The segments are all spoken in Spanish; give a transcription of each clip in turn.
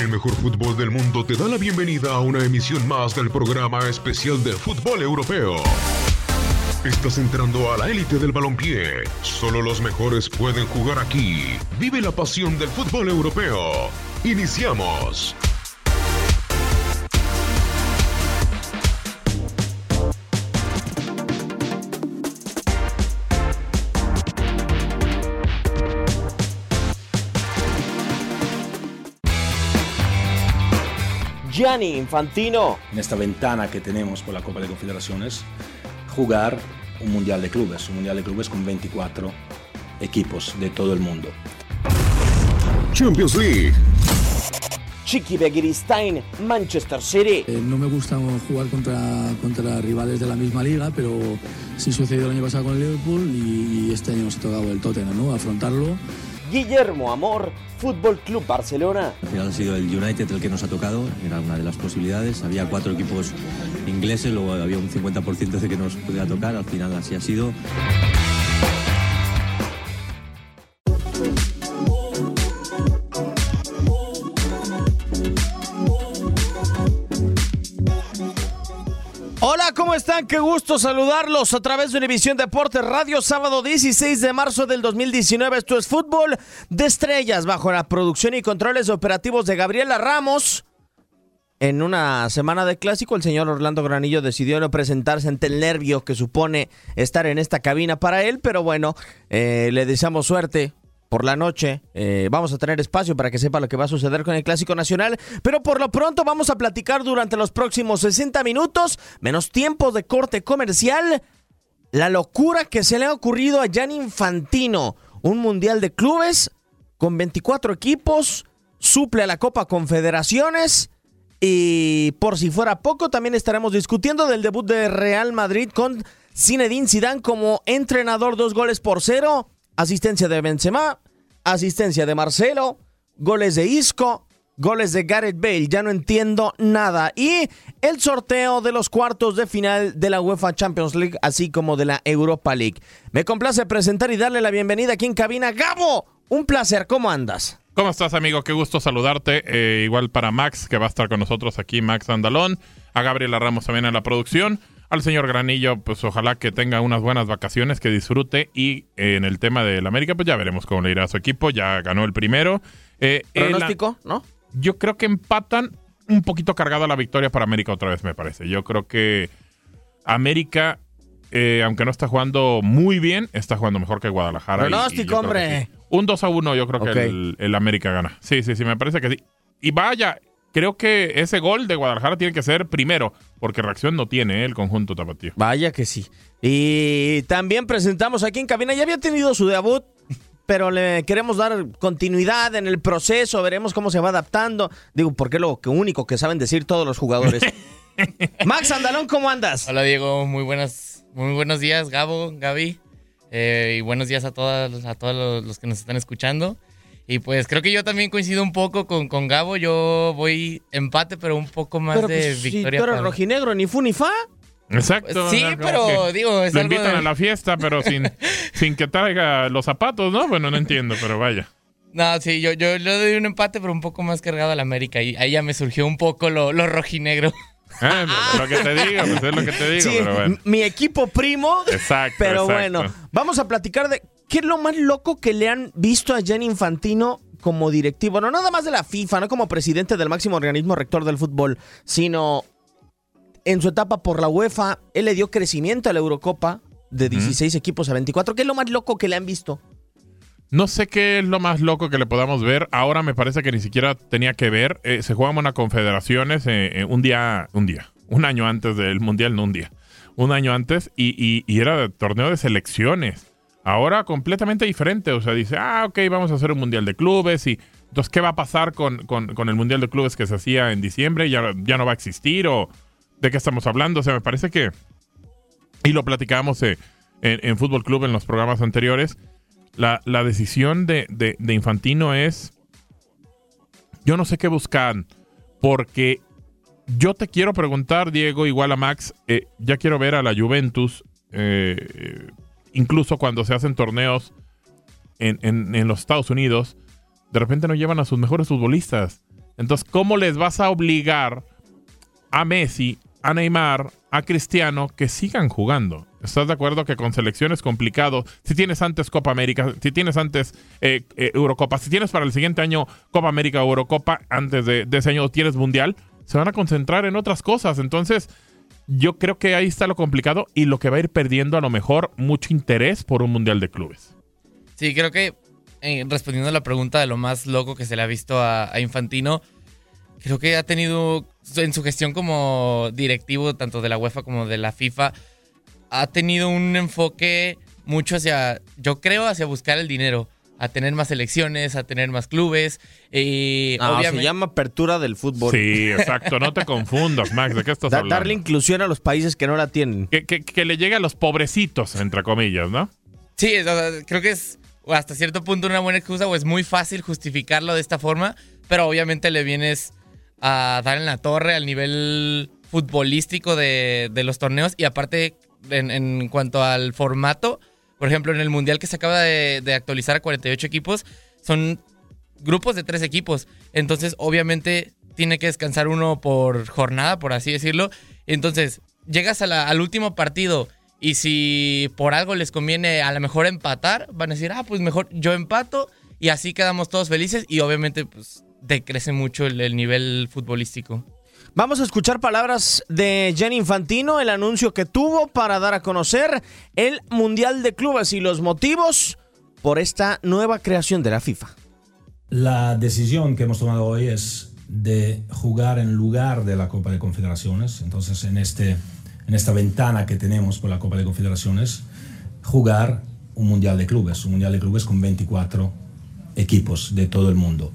El mejor fútbol del mundo te da la bienvenida a una emisión más del programa especial de fútbol europeo. Estás entrando a la élite del balompié. Solo los mejores pueden jugar aquí. Vive la pasión del fútbol europeo. Iniciamos. Gianni Infantino. En esta ventana que tenemos por la Copa de Confederaciones, jugar un Mundial de Clubes, un Mundial de Clubes con 24 equipos de todo el mundo. Champions League. Chiqui Begiristain, Manchester City. Eh, no me gusta jugar contra, contra rivales de la misma liga, pero sí sucedió el año pasado con el Liverpool y, y este año nos ha tocado el Tottenham, ¿no? Afrontarlo. Guillermo Amor, Fútbol Club Barcelona. Al final ha sido el United el que nos ha tocado, era una de las posibilidades. Había cuatro equipos ingleses, luego había un 50% de que nos pudiera tocar, al final así ha sido. ¿Cómo están? Qué gusto saludarlos a través de Univisión Deportes Radio, sábado 16 de marzo del 2019. Esto es Fútbol de Estrellas, bajo la producción y controles operativos de Gabriela Ramos. En una semana de clásico, el señor Orlando Granillo decidió no presentarse ante el nervio que supone estar en esta cabina para él, pero bueno, eh, le deseamos suerte por la noche. Eh, vamos a tener espacio para que sepa lo que va a suceder con el Clásico Nacional. Pero por lo pronto vamos a platicar durante los próximos 60 minutos, menos tiempo de corte comercial, la locura que se le ha ocurrido a Jan Infantino. Un mundial de clubes con 24 equipos, suple a la Copa Confederaciones. Y por si fuera poco, también estaremos discutiendo del debut de Real Madrid con Zinedine Zidane como entrenador, dos goles por cero asistencia de Benzema, asistencia de Marcelo, goles de Isco, goles de Gareth Bale, ya no entiendo nada. Y el sorteo de los cuartos de final de la UEFA Champions League, así como de la Europa League. Me complace presentar y darle la bienvenida aquí en cabina. Gabo, un placer, ¿cómo andas? ¿Cómo estás, amigo? Qué gusto saludarte. Eh, igual para Max, que va a estar con nosotros aquí, Max Andalón. A Gabriela Ramos también en la producción al señor Granillo, pues ojalá que tenga unas buenas vacaciones, que disfrute. Y eh, en el tema del América, pues ya veremos cómo le irá a su equipo. Ya ganó el primero. Eh, ¿Pronóstico? ¿No? Yo creo que empatan un poquito cargada la victoria para América otra vez, me parece. Yo creo que América, eh, aunque no está jugando muy bien, está jugando mejor que Guadalajara. Pronóstico, hombre. Un 2 a 1, yo creo que el, el América gana. Sí, sí, sí, me parece que sí. Y vaya, creo que ese gol de Guadalajara tiene que ser primero, porque reacción no tiene ¿eh? el conjunto tapatío. Vaya que sí. Y también presentamos aquí en cabina, ya había tenido su debut, pero le queremos dar continuidad en el proceso, veremos cómo se va adaptando. Digo, porque lo que único que saben decir todos los jugadores. Max Andalón, ¿cómo andas? Hola Diego, muy buenas, muy buenos días, Gabo, Gaby. Eh, y buenos días a, todas, a todos los que nos están escuchando. Y pues creo que yo también coincido un poco con, con Gabo. Yo voy empate, pero un poco más Pero, de pues, victoria. Si tú eres para- rojinegro, ni fu ni fa. Exacto. Sí, pero digo, es Lo algo invitan de- a la fiesta, pero sin, sin que traiga los zapatos, ¿no? Bueno, no entiendo, pero vaya. No, sí, yo, yo le doy un empate, pero un poco más cargado a la América. Y ahí ya me surgió un poco lo, lo rojinegro. Ah, lo que te digo, pues es lo que te digo, Sí, pero bueno. mi equipo primo. Exacto. Pero exacto. bueno, vamos a platicar de qué es lo más loco que le han visto a Gianni Infantino como directivo. No nada más de la FIFA, no como presidente del máximo organismo rector del fútbol, sino en su etapa por la UEFA. Él le dio crecimiento a la Eurocopa de 16 equipos a 24. ¿Qué es lo más loco que le han visto? No sé qué es lo más loco que le podamos ver. Ahora me parece que ni siquiera tenía que ver. Eh, se juegan una confederaciones eh, eh, un día, un día, un año antes del mundial, no un día, un año antes y, y- y era de torneo de selecciones. Ahora completamente diferente. O sea, dice, ah, ok, vamos a hacer un mundial de clubes y entonces qué va a pasar con, con- con el mundial de clubes que se hacía en diciembre. Ya, ya no va a existir o de qué estamos hablando. O sea, me parece que y lo platicábamos eh, en, en Fútbol Club en los programas anteriores. La, la decisión de, de- Infantino es. Yo no sé qué buscan. Porque yo te quiero preguntar, Diego, igual a Max. eh, ya quiero ver a la Juventus. eh, incluso cuando se hacen torneos en, en- los Estados Unidos. De repente no llevan a sus mejores futbolistas. Entonces, ¿cómo les vas a obligar a Messi, a Neymar, a Cristiano que sigan jugando. ¿Estás de acuerdo que con selecciones complicado, si tienes antes Copa América, si tienes antes eh, eh, Eurocopa, si tienes para el siguiente año Copa América o Eurocopa, antes de, de ese año tienes Mundial, se van a concentrar en otras cosas. Entonces, yo creo que ahí está lo complicado y lo que va a ir perdiendo a lo mejor mucho interés por un Mundial de Clubes. Sí, creo que eh, respondiendo a la pregunta de lo más loco que se le ha visto a, a Infantino, creo que ha tenido en su gestión como directivo, tanto de la UEFA como de la FIFA, ha tenido un enfoque mucho hacia, yo creo, hacia buscar el dinero, a tener más elecciones, a tener más clubes. Y Ah, obviamente, se llama apertura del fútbol. Sí, exacto. No te confundas, Max. ¿De qué estás Da- hablando? darle inclusión a los países que no la tienen. Que, que- que le llegue a los pobrecitos, entre comillas, ¿no? Sí, o sea, creo que es hasta cierto punto una buena excusa o es muy fácil justificarlo de esta forma, pero obviamente le vienes a dar en la torre al nivel futbolístico de, de los torneos y aparte en, en cuanto al formato, por ejemplo en el Mundial que se acaba de, actualizar a 48 equipos, son grupos de tres equipos, entonces obviamente tiene que descansar uno por jornada, por así decirlo, entonces llegas al último partido y si por algo les conviene a lo mejor empatar, van a decir, ah, pues mejor yo empato y así quedamos todos felices. Y obviamente pues decrece mucho el nivel futbolístico. Vamos a escuchar palabras de Gianni Infantino, el anuncio que tuvo para dar a conocer el Mundial de Clubes y los motivos por esta nueva creación de la FIFA. La decisión que hemos tomado hoy es de jugar en lugar de la Copa de Confederaciones. Entonces, en, este, en esta ventana que tenemos por la Copa de Confederaciones, jugar un Mundial de Clubes, un Mundial de Clubes con 24 equipos de todo el mundo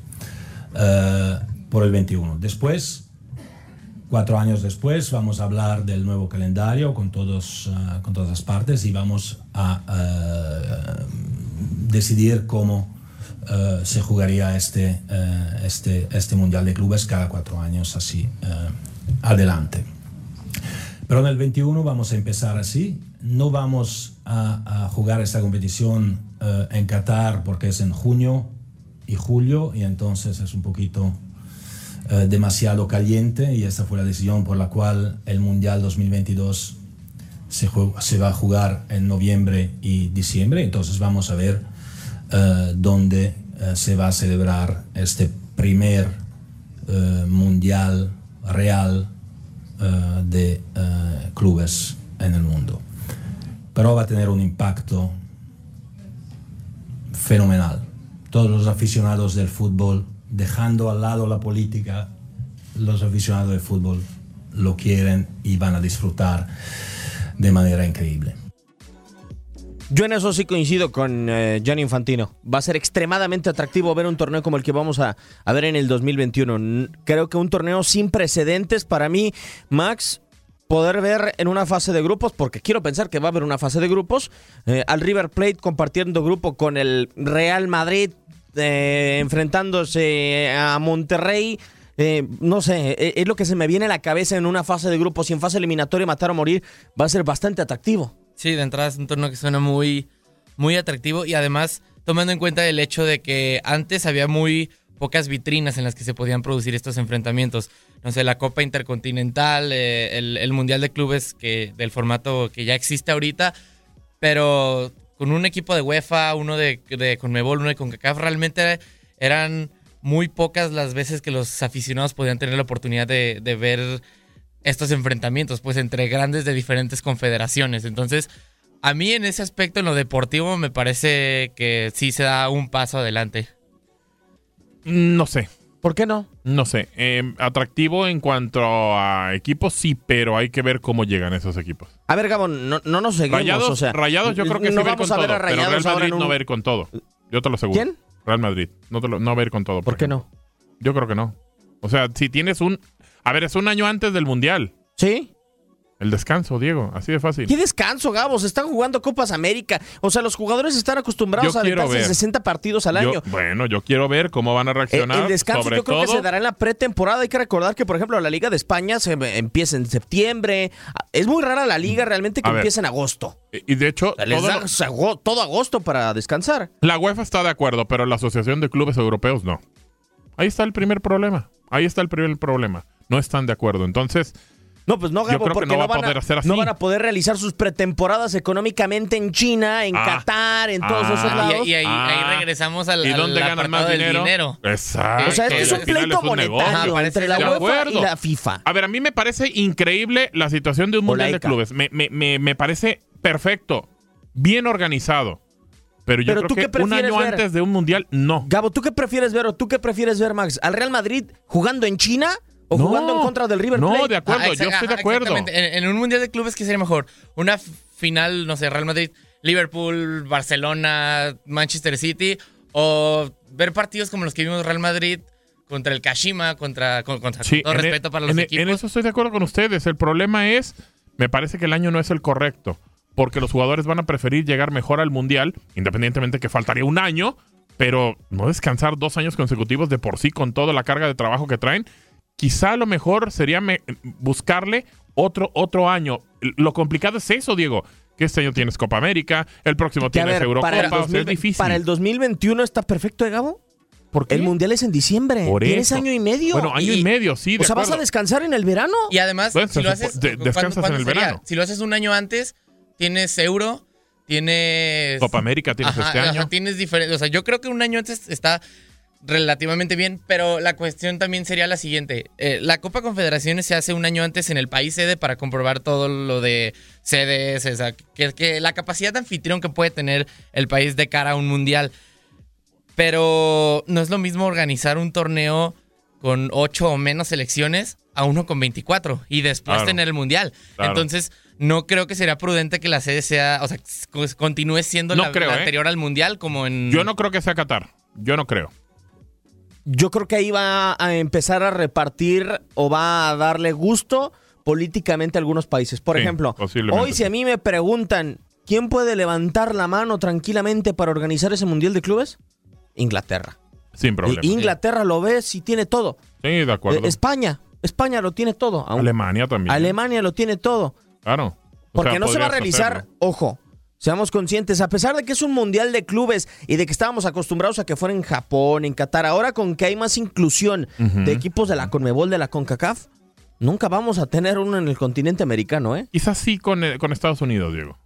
eh, por el 21. Después, cuatro años después, vamos a hablar del nuevo calendario con, todos, eh, con todas las partes y vamos a eh, decidir cómo eh, se jugaría este, este, este Mundial de Clubes cada cuatro años así adelante. Pero en el 21 vamos a empezar así. No vamos a, a jugar esta competición en Qatar porque es en junio y julio y entonces es un poquito eh, demasiado caliente y esta fue la decisión por la cual el Mundial 2022 se, se va a jugar en noviembre y diciembre. Entonces vamos a ver eh, dónde eh, se va a celebrar este primer Mundial real de clubes en el mundo. Pero va a tener un impacto fenomenal. Todos los aficionados del fútbol, dejando al lado la política, los aficionados del fútbol lo quieren y van a disfrutar de manera increíble. Yo en eso sí coincido con eh, Gianni Infantino. Va a ser extremadamente atractivo ver un torneo como el que vamos a, ver en el 2021. N- Creo que un torneo sin precedentes para mí, Max, poder ver en una fase de grupos, porque quiero pensar que va a haber una fase de grupos, eh, al River Plate compartiendo grupo con el Real Madrid, eh, enfrentándose a Monterrey. Eh, no sé, eh, es lo que se me viene a la cabeza en una fase de grupos y en fase eliminatoria matar o morir va a ser bastante atractivo. Sí, de entrada es un torneo que suena muy, muy atractivo y además tomando en cuenta el hecho de que antes había muy pocas vitrinas en las que se podían producir estos enfrentamientos. No sé, la Copa Intercontinental, eh, el, el Mundial de Clubes que, del formato que ya existe ahorita, pero con un equipo de UEFA, uno de, de Conmebol, uno de CONCACAF, realmente eran muy pocas las veces que los aficionados podían tener la oportunidad de, de ver estos enfrentamientos, pues entre grandes de diferentes confederaciones. Entonces, a mí en ese aspecto, en lo deportivo, me parece que sí se da un paso adelante. No sé. ¿Por qué no? No sé. Eh, atractivo en cuanto a equipos, sí, pero hay que ver cómo llegan esos equipos. A ver, Gabón, no, no nos seguimos. Rayados, o sea, Rayados yo creo que no sí a con vamos a ver todo. a pero Real Rayados ahora Madrid un- no va a ir con todo. Yo te lo aseguro. ¿Quién? Real Madrid. No, te lo- no va a ir con todo. ¿Por qué no? Yo creo que no. O sea, si tienes un... A ver, es un año antes del Mundial. ¿Sí? El descanso, Diego. Así de fácil. ¿Qué descanso, Gabo? Se están jugando Copas América. O sea, los jugadores están acostumbrados Yo a aventarse ver. 60 partidos al Yo- año. bueno, yo quiero ver cómo van a reaccionar. El descanso sobre yo creo que se dará en la pretemporada. Hay que recordar que, por ejemplo, la Liga de España se empieza en septiembre. Es muy rara la liga realmente que A ver. empieza en agosto. Y de hecho, Les todo da todo agosto para descansar. la UEFA está de acuerdo, pero la Asociación de Clubes Europeos no. Ahí está el primer problema. Ahí está el primer problema. No están de acuerdo. Entonces, No, pues no, Gabo, porque no va a van poder hacer así. no van a poder realizar sus pretemporadas económicamente en China, en Ah. Qatar, en todos Ah. esos lados. Y, y ahí, Ah. ahí regresamos al, ¿y al dónde ganan apartado más del dinero? dinero. Exacto. O sea, este es un Al pleito es un negocio. monetario Ajá, entre la UEFA y acuerdo. la FIFA. A ver, a mí me parece increíble la situación de un mundial de clubes. Me, me- me- me parece perfecto, bien organizado. Pero yo Pero ¿tú creo qué que un año ver? antes de un mundial, no. Gabo, ¿tú qué prefieres ver o tú qué prefieres ver, Max? ¿Al Real Madrid jugando en China o No. jugando en contra del River No, de acuerdo, Ah, yo estoy de acuerdo. exactamente. En, en un mundial de clubes, ¿qué sería mejor? Una final, no sé, Real Madrid, Liverpool, Barcelona, Manchester City, o ver partidos como los que vimos Real Madrid contra el Kashima, contra, con, contra Sí, con todo e- respeto para los en e- equipos. en eso estoy de acuerdo con ustedes. El problema es, me parece que el año no es el correcto, porque los jugadores van a preferir llegar mejor al mundial, independientemente que faltaría un año, pero no descansar dos años consecutivos de por sí con toda la carga de trabajo que traen. Quizá lo mejor sería me- buscarle otro, otro año. Lo complicado es eso, Diego. Que este año tienes Copa América, el próximo tienes ver, Eurocopa, para, el o sea, 2000 es difícil. para el 2021 está perfecto, ¿eh, Gabo? ¿Por qué? El mundial es en diciembre. Por Tienes eso. año y medio. Bueno, año y, medio, sí, de o sea, ¿vas a descansar en el verano? Y además, Bueno, si lo haces, de- ¿cuándo- descansas en cuándo el sería? verano. Si lo haces un año antes, tienes Euro, tienes... Copa América tienes Ajá, este ajá, año. tienes diferente, o sea, yo creo que un año antes está relativamente bien, pero la cuestión también sería la siguiente. Eh, la Copa Confederaciones se hace un año antes en el país sede para comprobar todo lo de sedes, o sea, que, que la capacidad de anfitrión que puede tener el país de cara a un mundial. Pero no es lo mismo organizar un torneo con 8 o menos selecciones a uno con 24 y después Claro. tener el mundial. Claro. Entonces, no creo que sería prudente que la sede sea, o sea, continúe siendo No la, creo, la ¿eh? anterior al mundial como en... Yo no creo que sea Qatar. Yo no creo. Yo creo que ahí va a empezar a repartir o va a darle gusto políticamente a algunos países. Por Sí, ejemplo, hoy si a mí me preguntan quién puede levantar la mano tranquilamente para organizar ese Mundial de Clubes, Inglaterra. Sin problema. Y Inglaterra lo ve si tiene todo. Sí, de acuerdo. Eh, España, España lo tiene todo. Alemania también. Alemania lo tiene todo. Claro. O Porque sea, no se va a realizar, hacerlo. ojo, seamos conscientes, a pesar de que es un mundial de clubes y de que estábamos acostumbrados a que fuera en Japón, en Qatar, ahora con que hay más inclusión de equipos de la Conmebol, de la CONCACAF, nunca vamos a tener uno en el continente americano, ¿eh? Quizás sí con, eh, con Estados Unidos, Diego.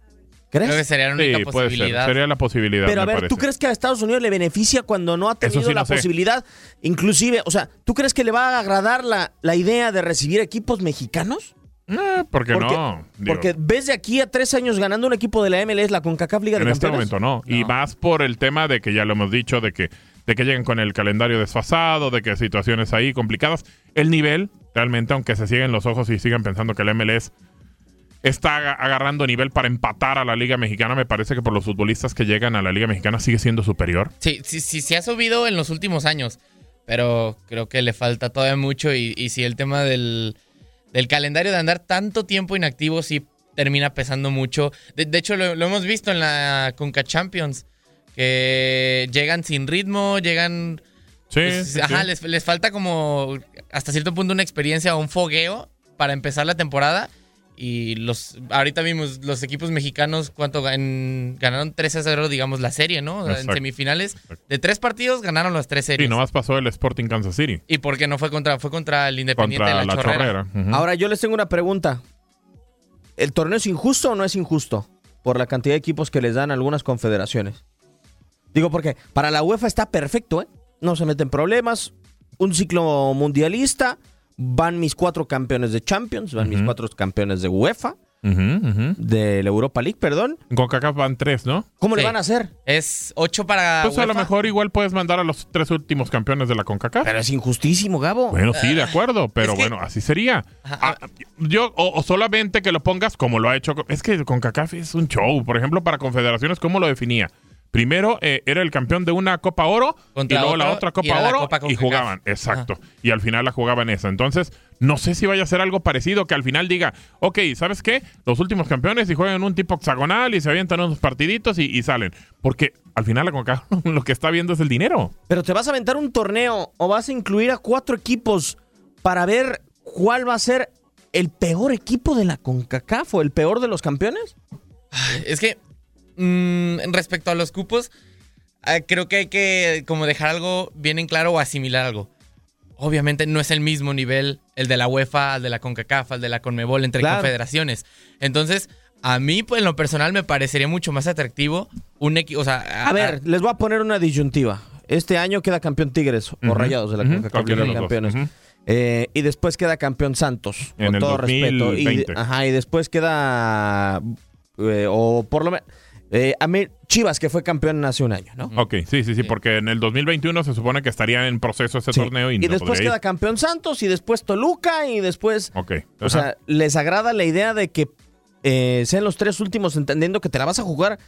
¿Crees? Creo que sería la única Sí, puede ser. posibilidad. Sería la posibilidad, Pero a me ver, ¿tú crees que a Estados Unidos le beneficia cuando no ha tenido sí la sé. posibilidad? Inclusive, o sea, ¿tú crees que le va a agradar la, la idea de recibir equipos mexicanos? Eh, ¿Por qué Porque- no? Digo, Porque ves de aquí a tres años ganando un equipo de la MLS, la CONCACAF Liga de en este momento no. Y más por el tema de que ya lo hemos dicho, de que, de que llegan con el calendario desfasado, de que situaciones ahí complicadas. El nivel, realmente, aunque se siguen los ojos y sigan pensando que el MLS está aga- agarrando nivel para empatar a la Liga Mexicana, me parece que por los futbolistas que llegan a la Liga Mexicana sigue siendo superior. Sí, sí, sí, se ha subido en los últimos años, pero creo que le falta todavía mucho y, y si el tema del, del calendario de andar tanto tiempo inactivo sí termina pesando mucho. De, de hecho, lo, lo hemos visto en la Conca Champions, que llegan sin ritmo, llegan... Sí, pues, sí, ajá, sí. Les, les falta como hasta cierto punto una experiencia o un fogueo para empezar la temporada. Y los ahorita vimos los equipos mexicanos cuánto gan- ganaron 3 a 0, digamos, la serie, ¿no? O sea, En Exacto. semifinales de tres partidos ganaron las tres series. Sí, nomás pasó el Sporting Kansas City. ¿Y por qué no fue contra fue contra el Independiente Contra de la, la Chorrera? Ahora yo les tengo una pregunta. ¿El torneo es injusto o no es injusto? Por la cantidad de equipos que les dan algunas confederaciones. Digo porque para la UEFA está perfecto, ¿eh? No se meten problemas. Un ciclo mundialista. Van mis cuatro campeones de Champions. Van mis cuatro campeones de UEFA. Ujú. De la Europa League, perdón. En CONCACAF van tres, ¿no? ¿Cómo le van a hacer? Es 8 para Pues a lo mejor igual puedes mandar a los tres últimos campeones de la CONCACAF. Pero es injustísimo, Gabo. Bueno, sí, de acuerdo, pero es que- bueno, así sería. Ah, yo, o, o solamente que lo pongas como lo ha hecho. Es que con CACAF es un show. Por ejemplo, para confederaciones, ¿cómo lo definía? Primero eh, era el campeón de una Copa Oro Contra y luego la otra Copa Oro Copa y jugaban. Exacto. Y al final la jugaban esa. Entonces, no sé si vaya a ser algo parecido que al final diga, ok, ¿sabes qué? Los últimos campeones y juegan un tipo hexagonal y se avientan unos partiditos y, y salen. Porque al final la CONCACAF lo que está viendo es el dinero. Pero te vas a aventar un torneo o vas a incluir a cuatro equipos para ver cuál va a ser el peor equipo de la CONCACAF o el peor de los campeones. Es que mm, respecto a los cupos, ah, creo que hay que como dejar algo bien en claro o asimilar algo. Obviamente no es el mismo nivel el de la UEFA, el de la CONCACAF, el de la CONMEBOL entre Claro. confederaciones. Entonces, a mí pues, en lo personal me parecería mucho más atractivo un equipo, o sea, A ver, les voy a poner una disyuntiva. Este año queda campeón Tigres o Rayados de la CONCACAF dos, Campeones. Eh, y después queda campeón Santos, En con el todo respeto. Y, 2020. ajá, y después queda, eh, o por lo menos, eh, a mí, Chivas, que fue campeón hace un año, ¿no? Ok, sí, sí, sí, porque en el 2021 se supone que estaría en proceso ese Sí. torneo y, Y no después queda ir. campeón Santos y después Toluca y después... Ok. O sea, les agrada la idea de que eh, sean los tres últimos, entendiendo que te la vas a jugar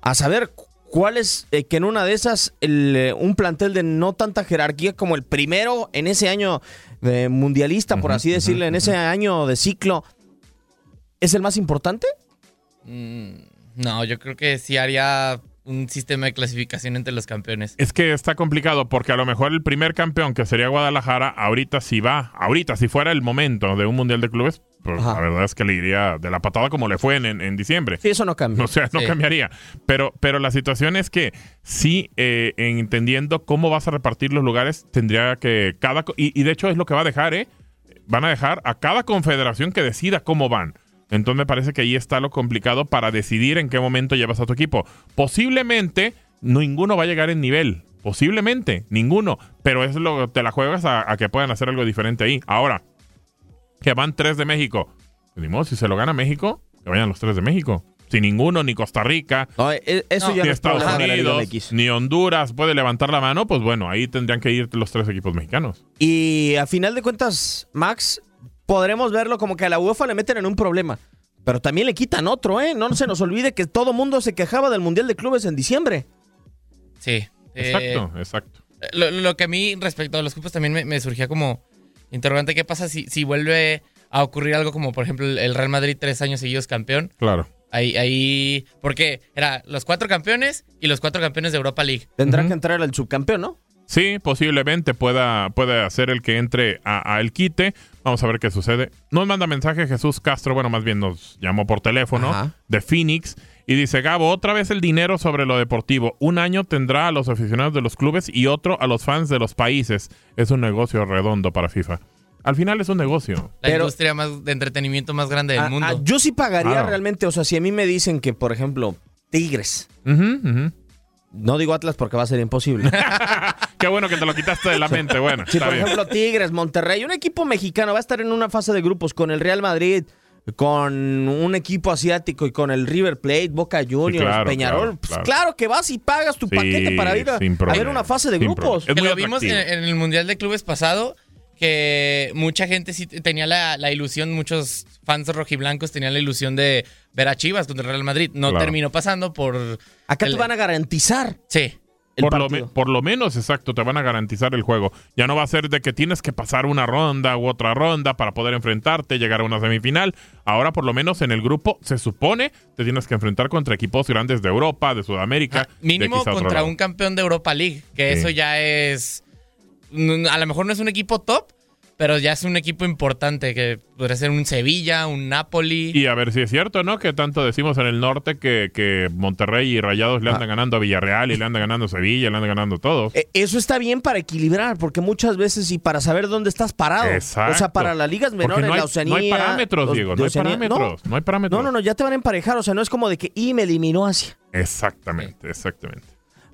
a saber cu- cuál es, eh, que en una de esas, el, eh, un plantel de no tanta jerarquía como el primero en ese año eh, mundialista, por así decirle, en ese año de ciclo, ¿es el más importante? mm, no, yo creo que sí haría un sistema de clasificación entre los campeones. Es que está complicado porque a lo mejor el primer campeón que sería Guadalajara, ahorita si va, ahorita si fuera el momento de un Mundial de Clubes, pues Ajá. la verdad es que le iría de la patada como le fue en, en- en diciembre. Sí, eso no cambia. O sea, no Sí. cambiaría. Pero, pero la situación es que sí, eh, entendiendo cómo vas a repartir los lugares, tendría que cada... y de hecho es lo que va a dejar, ¿eh? Van a dejar a cada confederación que decida cómo van. Entonces me parece que ahí está lo complicado para decidir en qué momento llevas a tu equipo. Posiblemente ninguno va a llegar en nivel. Posiblemente, ninguno. Pero es lo te la juegas a, a que puedan hacer algo diferente ahí. Ahora, que van tres de México. Pues ni modo, si se lo gana México, que vayan los tres de México. Si ninguno, ni Costa Rica, No, eh, eso No. ya ni no Estados Unidos, ni Honduras puede levantar la mano, pues bueno, ahí tendrían que ir los tres equipos mexicanos. Y a final de cuentas, Max, podremos verlo como que a la UEFA le meten en un problema. Pero también le quitan otro, ¿eh? No se nos olvide que todo mundo se quejaba del Mundial de Clubes en diciembre. Sí. eh, Exacto, exacto. Lo, lo que a mí respecto a los cupos también me, me surgía como interrogante, ¿qué pasa si, si vuelve a ocurrir algo como por ejemplo el Real Madrid tres años seguidos campeón? Claro. Ahí, ahí, porque era los cuatro campeones y los cuatro campeones de Europa League. Tendrá Ujú. que entrar el subcampeón, ¿no? Sí, posiblemente pueda, puede ser el que entre a, a el quite. Vamos a ver qué sucede. Nos manda mensaje Jesús Castro, bueno, más bien nos llamó por teléfono, Ajá. de Phoenix, y dice, Gabo, otra vez el dinero sobre lo deportivo. Un año tendrá a los aficionados de los clubes y otro a los fans de los países. Es un negocio redondo para FIFA. Al final es un negocio. La Pero- industria más de entretenimiento más grande del Ah, mundo. ah, yo sí pagaría Claro. realmente, o sea, si a mí me dicen que, por ejemplo, Tigres, no digo Atlas porque va a ser imposible. Qué bueno que te lo quitaste de la mente. Bueno, Si, está por bien. ejemplo, Tigres, Monterrey, un equipo mexicano va a estar en una fase de grupos con el Real Madrid, con un equipo asiático y con el River Plate, Boca Juniors, claro, Peñarol. claro, Pues claro. claro que vas y pagas tu Sí, paquete para ir a, a ver una fase de grupos. que lo vimos en, el Mundial de Clubes pasado, que mucha gente sí tenía la, la ilusión, muchos fans rojiblancos tenían la ilusión de ver a Chivas contra el Real Madrid. No Claro. terminó pasando por... Acá el- te van a garantizar. Sí. Por, lo por lo menos, exacto, te van a garantizar el juego. Ya no va a ser de que tienes que pasar una ronda u otra ronda para poder enfrentarte, llegar a una semifinal. Ahora, por lo menos en el grupo, se supone te tienes que enfrentar contra equipos grandes de Europa, de Sudamérica. Ah, mínimo contra un campeón de Europa League, que eso ya es. A lo mejor no es un equipo top, pero ya es un equipo importante que podría ser un Sevilla, un Napoli. Y a ver si es cierto, ¿no? Que tanto decimos en el norte que, que Monterrey y Rayados le andan ah. ganando a Villarreal y le andan ganando a Sevilla, le andan ganando a todos. Eh, eso está bien para equilibrar, porque muchas veces y para saber dónde estás parado. Exacto. O sea, para las ligas menores, no hay, la Oceanía. No hay parámetros, Diego, no hay parámetros. No, hay parámetros. No, no, no, ya te van a emparejar. O sea, no es como de que y me eliminó Asia. Exactamente, exactamente.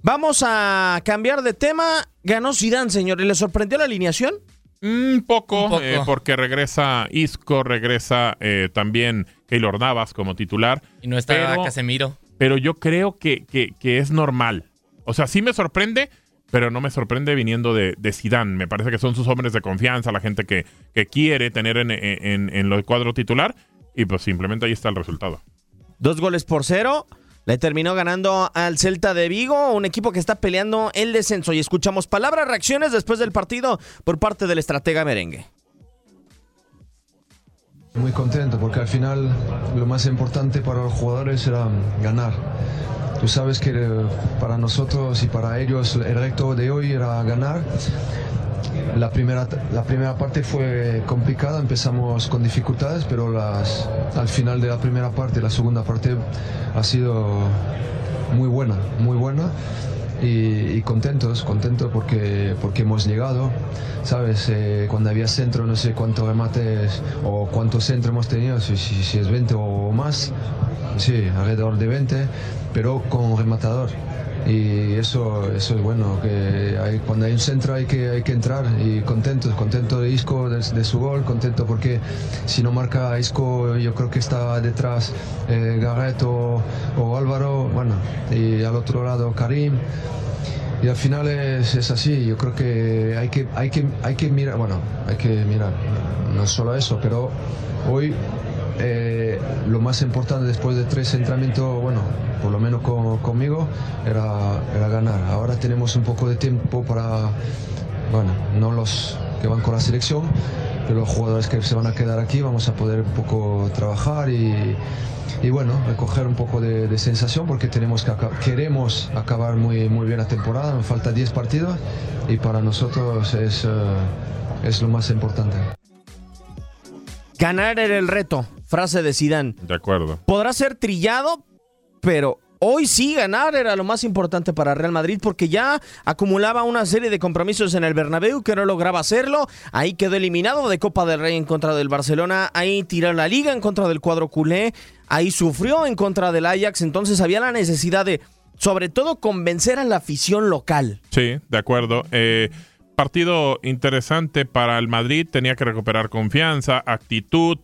Vamos a cambiar de tema. Ganó Zidane, señor. ¿Le sorprendió la alineación? Un poco, eh, porque regresa Isco, regresa eh, también Keylor Navas como titular. Y no está Casemiro. Pero yo creo que, que, es normal. O sea, sí me sorprende, pero no me sorprende viniendo de, de Zidane. Me parece que son sus hombres de confianza, la gente que, que quiere tener en, en, en lo cuadro titular. Y pues simplemente ahí está el resultado. Dos goles por cero. Le terminó ganando al Celta de Vigo, un equipo que está peleando el descenso. Y escuchamos palabras, reacciones después del partido por parte del estratega merengue. Muy contento porque al final lo más importante para los jugadores era ganar. Tú sabes que para nosotros y para ellos el reto de hoy era ganar la primera, la primera parte fue complicada, empezamos con dificultades, pero las, al final de la primera parte, la segunda parte ha sido muy buena, muy buena. Y, contentos, contentos porque, porque hemos llegado, ¿sabes? Eh, cuando había centro, no sé cuántos remates o cuántos centros hemos tenido, si, si, es 20 o más, sí, alrededor de 20, pero con rematador y eso, eso es bueno, que hay, cuando hay un centro hay que, hay que entrar y contento, contento de Isco, de, su gol, contento porque si no marca Isco yo creo que está detrás eh, Garret o, Álvaro, bueno, y al otro lado Karim. Y al final es, es, así, yo creo que hay que, hay, que hay que mirar, bueno, hay que mirar, no solo eso, pero hoy eh, lo más importante después de tres entrenamientos, bueno, por lo menos conmigo, era, era, ganar. Ahora tenemos un poco de tiempo para, bueno, no los que van con la selección, pero los jugadores que se van a quedar aquí vamos a poder un poco trabajar y, y bueno, recoger un poco de, sensación porque tenemos que queremos acabar muy, muy bien la temporada, nos falta 10 partidos y para nosotros es, eh, es lo más importante. Ganar era el reto, frase de Sidán. De acuerdo. Podrá ser trillado, pero hoy sí ganar era lo más importante para Real Madrid porque ya acumulaba una serie de compromisos en el Bernabéu que no lograba hacerlo. Ahí quedó eliminado de Copa del Rey en contra del Barcelona, ahí tiró la liga en contra del cuadro culé, ahí sufrió en contra del Ajax, entonces había la necesidad de sobre todo convencer a la afición local. Sí, de acuerdo. Eh, partido interesante para el Madrid, tenía que recuperar confianza, actitud,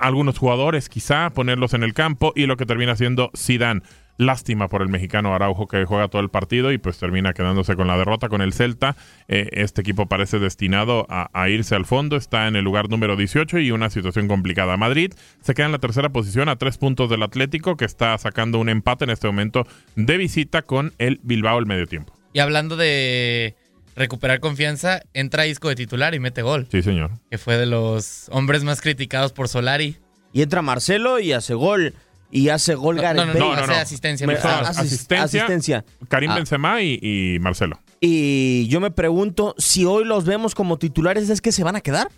algunos jugadores quizá ponerlos en el campo y lo que termina siendo Zidane. Lástima por el mexicano Araujo que juega todo el partido y pues termina quedándose con la derrota con el Celta. Eh, este equipo parece destinado a, irse al fondo, está en el lugar número 18 y una situación complicada. Madrid se queda en la tercera posición a tres puntos del Atlético que está sacando un empate en este momento de visita con el Bilbao el medio tiempo. Y hablando de recuperar confianza, entra Isco de titular y mete gol. Sí, señor. Que fue de los hombres más criticados por Solari. Y entra Marcelo y hace gol. Y hace gol no, no, no, no, hace asistencia. asistencia. Karim ah. Benzema y, Marcelo. Y yo me pregunto, si hoy los vemos como titulares, ¿es que se van a quedar?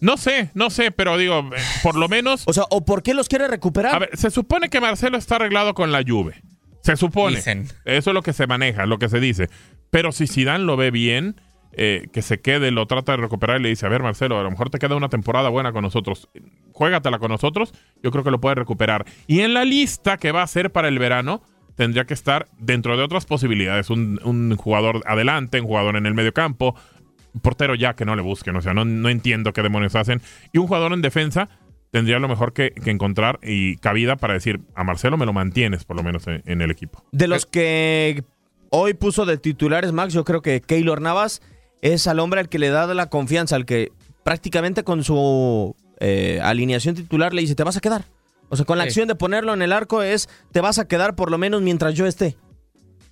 No sé, no sé, pero digo, eh, por lo menos... O sea, ¿o por qué los quiere recuperar? A ver, se supone que Marcelo está arreglado con la Juve. Se supone. Eso es lo que se maneja, lo que se dice. Pero si Zidane lo ve bien, eh, que se quede, lo trata de recuperar y le dice, a ver Marcelo, a lo mejor te queda una temporada buena con nosotros, juégatela con nosotros, yo creo que lo puede recuperar. Y en la lista que va a ser para el verano, tendría que estar dentro de otras posibilidades, un, jugador adelante, un jugador en el medio campo, un portero ya que no le busquen, o sea, no, no entiendo qué demonios hacen, y un jugador en defensa tendría lo mejor que, encontrar y cabida para decir, a Marcelo me lo mantienes por lo menos en el equipo. De los que hoy puso de titulares Max, yo creo que Keylor Navas es al hombre al que le da la confianza, al que prácticamente con su eh, alineación titular le dice, te vas a quedar. O sea, con la acción de ponerlo en el arco es, te vas a quedar por lo menos mientras yo esté.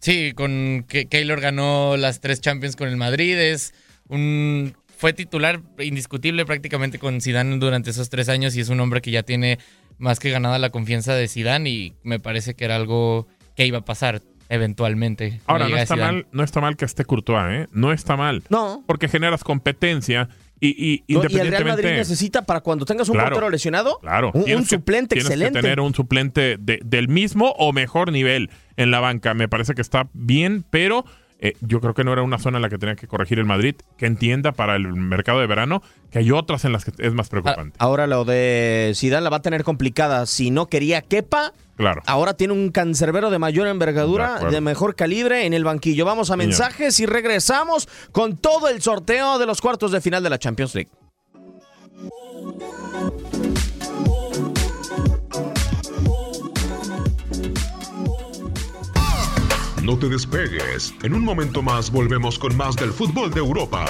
Sí, con que Keylor ganó las tres Champions con el Madrid, es un fue titular indiscutible prácticamente con Zidane durante esos tres años y es un hombre que ya tiene más que ganada la confianza de Zidane y me parece que era algo que iba a pasar eventualmente. Ahora, no está, mal, no está mal que esté Courtois, ¿eh? No está mal. No. Porque generas competencia y, y No, independientemente... y el Real Madrid necesita para cuando tengas un Claro. portero lesionado, Claro. un, que- suplente tienes que excelente. tener un suplente de- del mismo o mejor nivel en la banca. Me parece que está bien, pero eh, yo creo que no era una zona en la que tenía que corregir el Madrid, que entienda para el mercado de verano que hay otras en las que es más preocupante. Ahora lo de Zidane la va a tener complicada. Si no quería Kepa, Claro. ahora tiene un cancerbero de mayor envergadura, de, mejor calibre en el banquillo. Vamos a mensajes y regresamos con todo el sorteo de los cuartos de final de la Champions League. No te despegues. En un momento más volvemos con más del fútbol de Europa.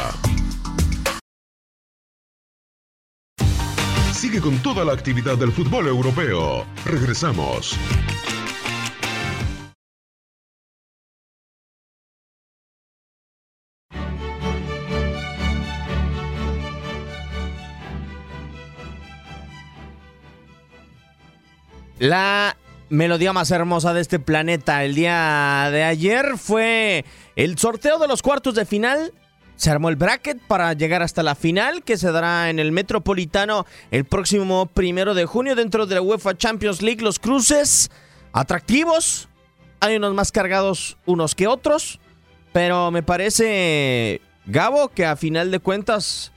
Sigue con toda la actividad del fútbol europeo. Regresamos. La melodía más hermosa de este planeta el día de ayer fue el sorteo de los cuartos de final. Se armó el bracket para llegar hasta la final que se dará en el Metropolitano el próximo primero de junio dentro de la UEFA Champions League. Los cruces atractivos, hay unos más cargados unos que otros, pero me parece, Gabo, que a final de cuentas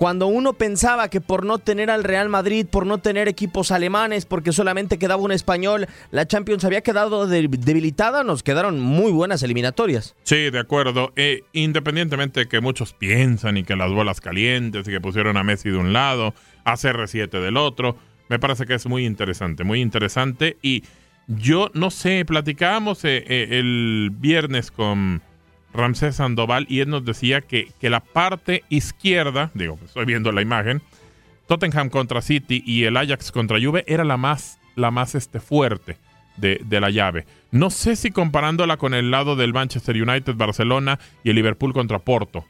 cuando uno pensaba que por no tener al Real Madrid, por no tener equipos alemanes, porque solamente quedaba un español, la Champions había quedado de- debilitada, nos quedaron muy buenas eliminatorias. Sí, de acuerdo. Eh, independientemente de que muchos piensan y que las bolas calientes y que pusieron a Messi de un lado, a CR7 del otro, me parece que es muy interesante, muy interesante. Y yo no sé, platicábamos eh, eh, el viernes con Ramsés Sandoval y él nos decía que, que la parte izquierda, digo, estoy viendo la imagen, Tottenham contra City y el Ajax contra Juve era la más, la más este, fuerte de, de la llave. No sé si comparándola con el lado del Manchester United, Barcelona y el Liverpool contra Porto.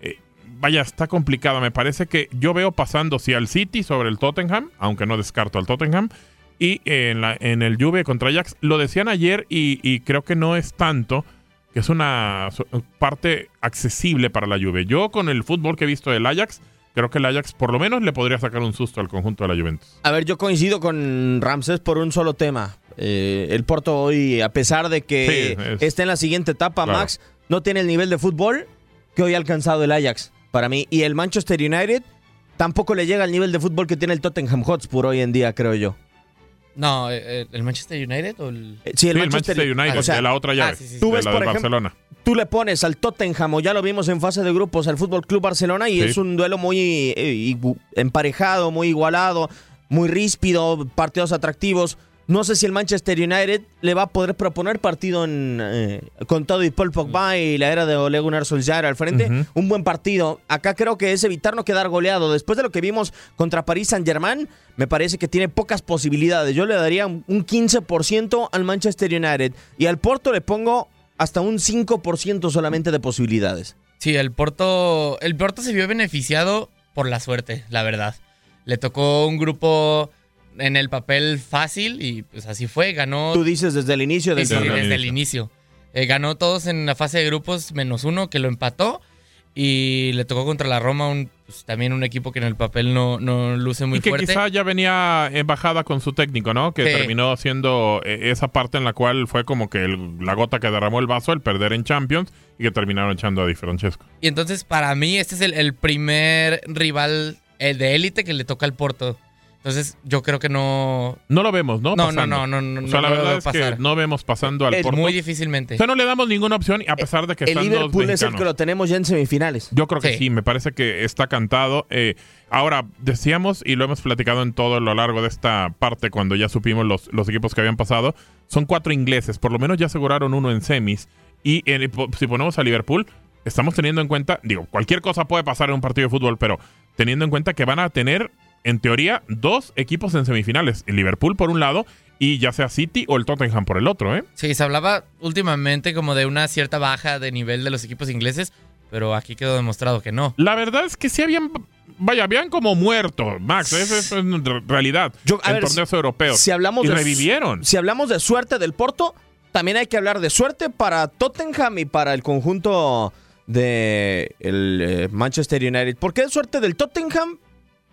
Eh, vaya, está complicada. Me parece que yo veo pasando sí al City sobre el Tottenham, aunque no descarto al Tottenham. Y en, la, en el Juve contra Ajax, lo decían ayer y, y creo que no es tanto, que es una parte accesible para la Juve. Yo con el fútbol que he visto del Ajax, creo que el Ajax por lo menos le podría sacar un susto al conjunto de la Juventus. A ver, yo coincido con Ramsés por un solo tema. Eh, el Porto hoy, a pesar de que Sí, es- está en la siguiente etapa, Claro. Max, no tiene el nivel de fútbol que hoy ha alcanzado el Ajax, para mí. Y el Manchester United tampoco le llega al nivel de fútbol que tiene el Tottenham Hotspur hoy en día, creo yo. No, eh, eh, ¿el Manchester United o el...? Eh, Sí, el, Sí, el Manchester, Manchester United, o sea, de la otra llave, ah, sí, sí, tú de ves, la por de ejemplo, Barcelona. Tú le pones al Tottenham, o ya lo vimos en fase de grupos, al Fútbol Club Barcelona, y Sí. es un duelo muy eh, emparejado, muy igualado, muy ríspido, partidos atractivos. No sé si el Manchester United le va a poder proponer partido en, eh, con todo y Paul Pogba y la era de Ole Gunnar Solskjaer al frente. Un buen partido. Acá creo que es evitar no quedar goleado. Después de lo que vimos contra París Saint-Germain, me parece que tiene pocas posibilidades. Yo le daría un 15% al Manchester United y al Porto le pongo hasta un 5% solamente de posibilidades. Sí, el Porto, el Porto se vio beneficiado por la suerte, la verdad. Le tocó un grupo en el papel fácil y pues así fue, ganó... Tú dices desde el inicio del Sí, desde el inicio. Eh, ganó todos en la fase de grupos menos uno que lo empató y le tocó contra la Roma un, pues, también un equipo que en el papel no, no luce muy y que fuerte. quizá ya venía en bajada con su técnico, ¿no? Que Sí. terminó siendo eh, esa parte en la cual fue como que el- la gota que derramó el vaso, el perder en Champions, y que terminaron echando a Di Francesco. Y entonces para mí este es el, el primer rival el de élite que le toca al Porto. Entonces yo creo que no... No lo vemos, ¿no? No, no, Pasando. no, no, no, O sea, la no lo verdad es pasar. que no vemos pasando al Es Porto. muy difícilmente. O sea, no le damos ninguna opción, a pesar de que El están dos Liverpool es el que lo tenemos ya en semifinales. Yo creo que sí. Sí. me parece que está cantado. Eh, ahora, decíamos, y lo hemos platicado en todo lo largo de esta parte, cuando ya supimos los, los equipos que habían pasado, son cuatro ingleses, por lo menos ya aseguraron uno en semis. Y eh, si ponemos a Liverpool, estamos teniendo en cuenta, digo, cualquier cosa puede pasar en un partido de fútbol, pero teniendo en cuenta que van a tener, en teoría, dos equipos en semifinales. El Liverpool por un lado y ya sea City o el Tottenham por el otro, ¿eh? Sí, se hablaba últimamente como de una cierta baja de nivel de los equipos ingleses, pero aquí quedó demostrado que no. La verdad es que sí habían, vaya, habían como muerto, Max, eso es en realidad, Yo- a en ver, torneos europeos. Si hablamos y de revivieron. Si hablamos de suerte del Porto, también hay que hablar de suerte para Tottenham y para el conjunto de el eh, Manchester United. ¿Por qué suerte del Tottenham?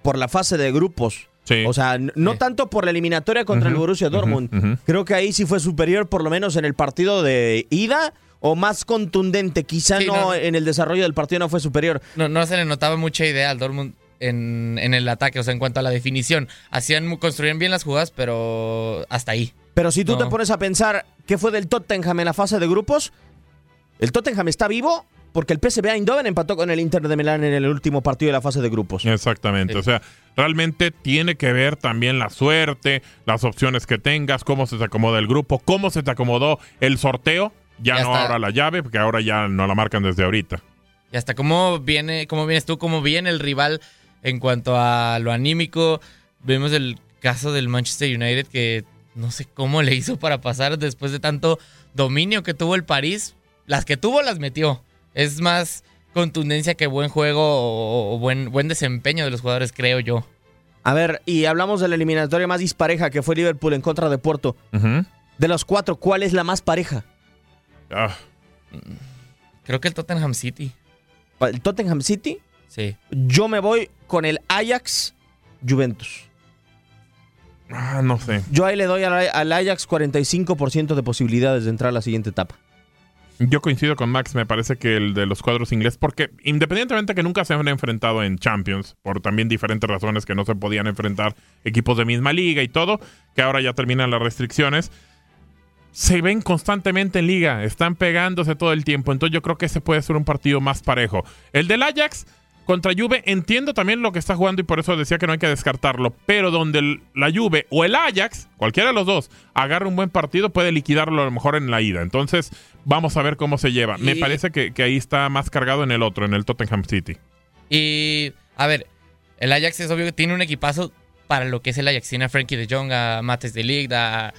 Por la fase de grupos. O sea, no tanto por la eliminatoria contra el Borussia Dortmund. Creo que ahí sí fue superior, por lo menos en el partido de ida, o más contundente. Quizá Sí, no, no. en el desarrollo del partido no fue superior. No, no se le notaba mucha idea al Dortmund en, en el ataque, o sea, en cuanto a la definición. Hacían, construían bien las jugadas, pero hasta ahí. Pero si tú No. te pones a pensar qué fue del Tottenham en la fase de grupos, el Tottenham está vivo porque el PSV Eindhoven empató con el Inter de Milán en el último partido de la fase de grupos. Exactamente, o sea, realmente tiene que ver también la suerte, las opciones que tengas, cómo se te acomoda el grupo, cómo se te acomodó el sorteo, ya, Ya no está. ahora la llave, porque ahora ya no la marcan desde ahorita. Y hasta cómo viene, cómo vienes tú, cómo viene el rival en cuanto a lo anímico. Vemos el caso del Manchester United que no sé cómo le hizo para pasar después de tanto dominio que tuvo el París. Las que tuvo las metió. Es más contundencia que buen juego o, o buen, buen desempeño de los jugadores, creo yo. A ver, y hablamos de la eliminatoria más dispareja que fue Liverpool en contra de Porto. Ujú. De los cuatro, ¿cuál es la más pareja? Ah, Creo que el Tottenham City. ¿El Tottenham City? Sí. Yo me voy con el Ajax Juventus. ah, no sé. Yo ahí le doy al, al Ajax 45% de posibilidades de entrar a la siguiente etapa. Yo coincido con Max, me parece que el de los cuadros ingleses, porque independientemente que nunca se han enfrentado en Champions, por también diferentes razones que no se podían enfrentar equipos de misma liga y todo, que ahora ya terminan las restricciones, se ven constantemente en liga, están pegándose todo el tiempo, entonces yo creo que ese puede ser un partido más parejo. El del Ajax contra Juve, entiendo también lo que está jugando y por eso decía que no hay que descartarlo, pero donde el- la Juve o el Ajax, cualquiera de los dos, agarra un buen partido, puede liquidarlo a lo mejor en la ida. Entonces, vamos a ver cómo se lleva. Me parece que, que ahí está más cargado en el otro, en el Tottenham City. Y, a ver, el Ajax es obvio que tiene un equipazo para lo que es el Ajax. Tiene a Frankie de Jong, a Mates de Ligt, a,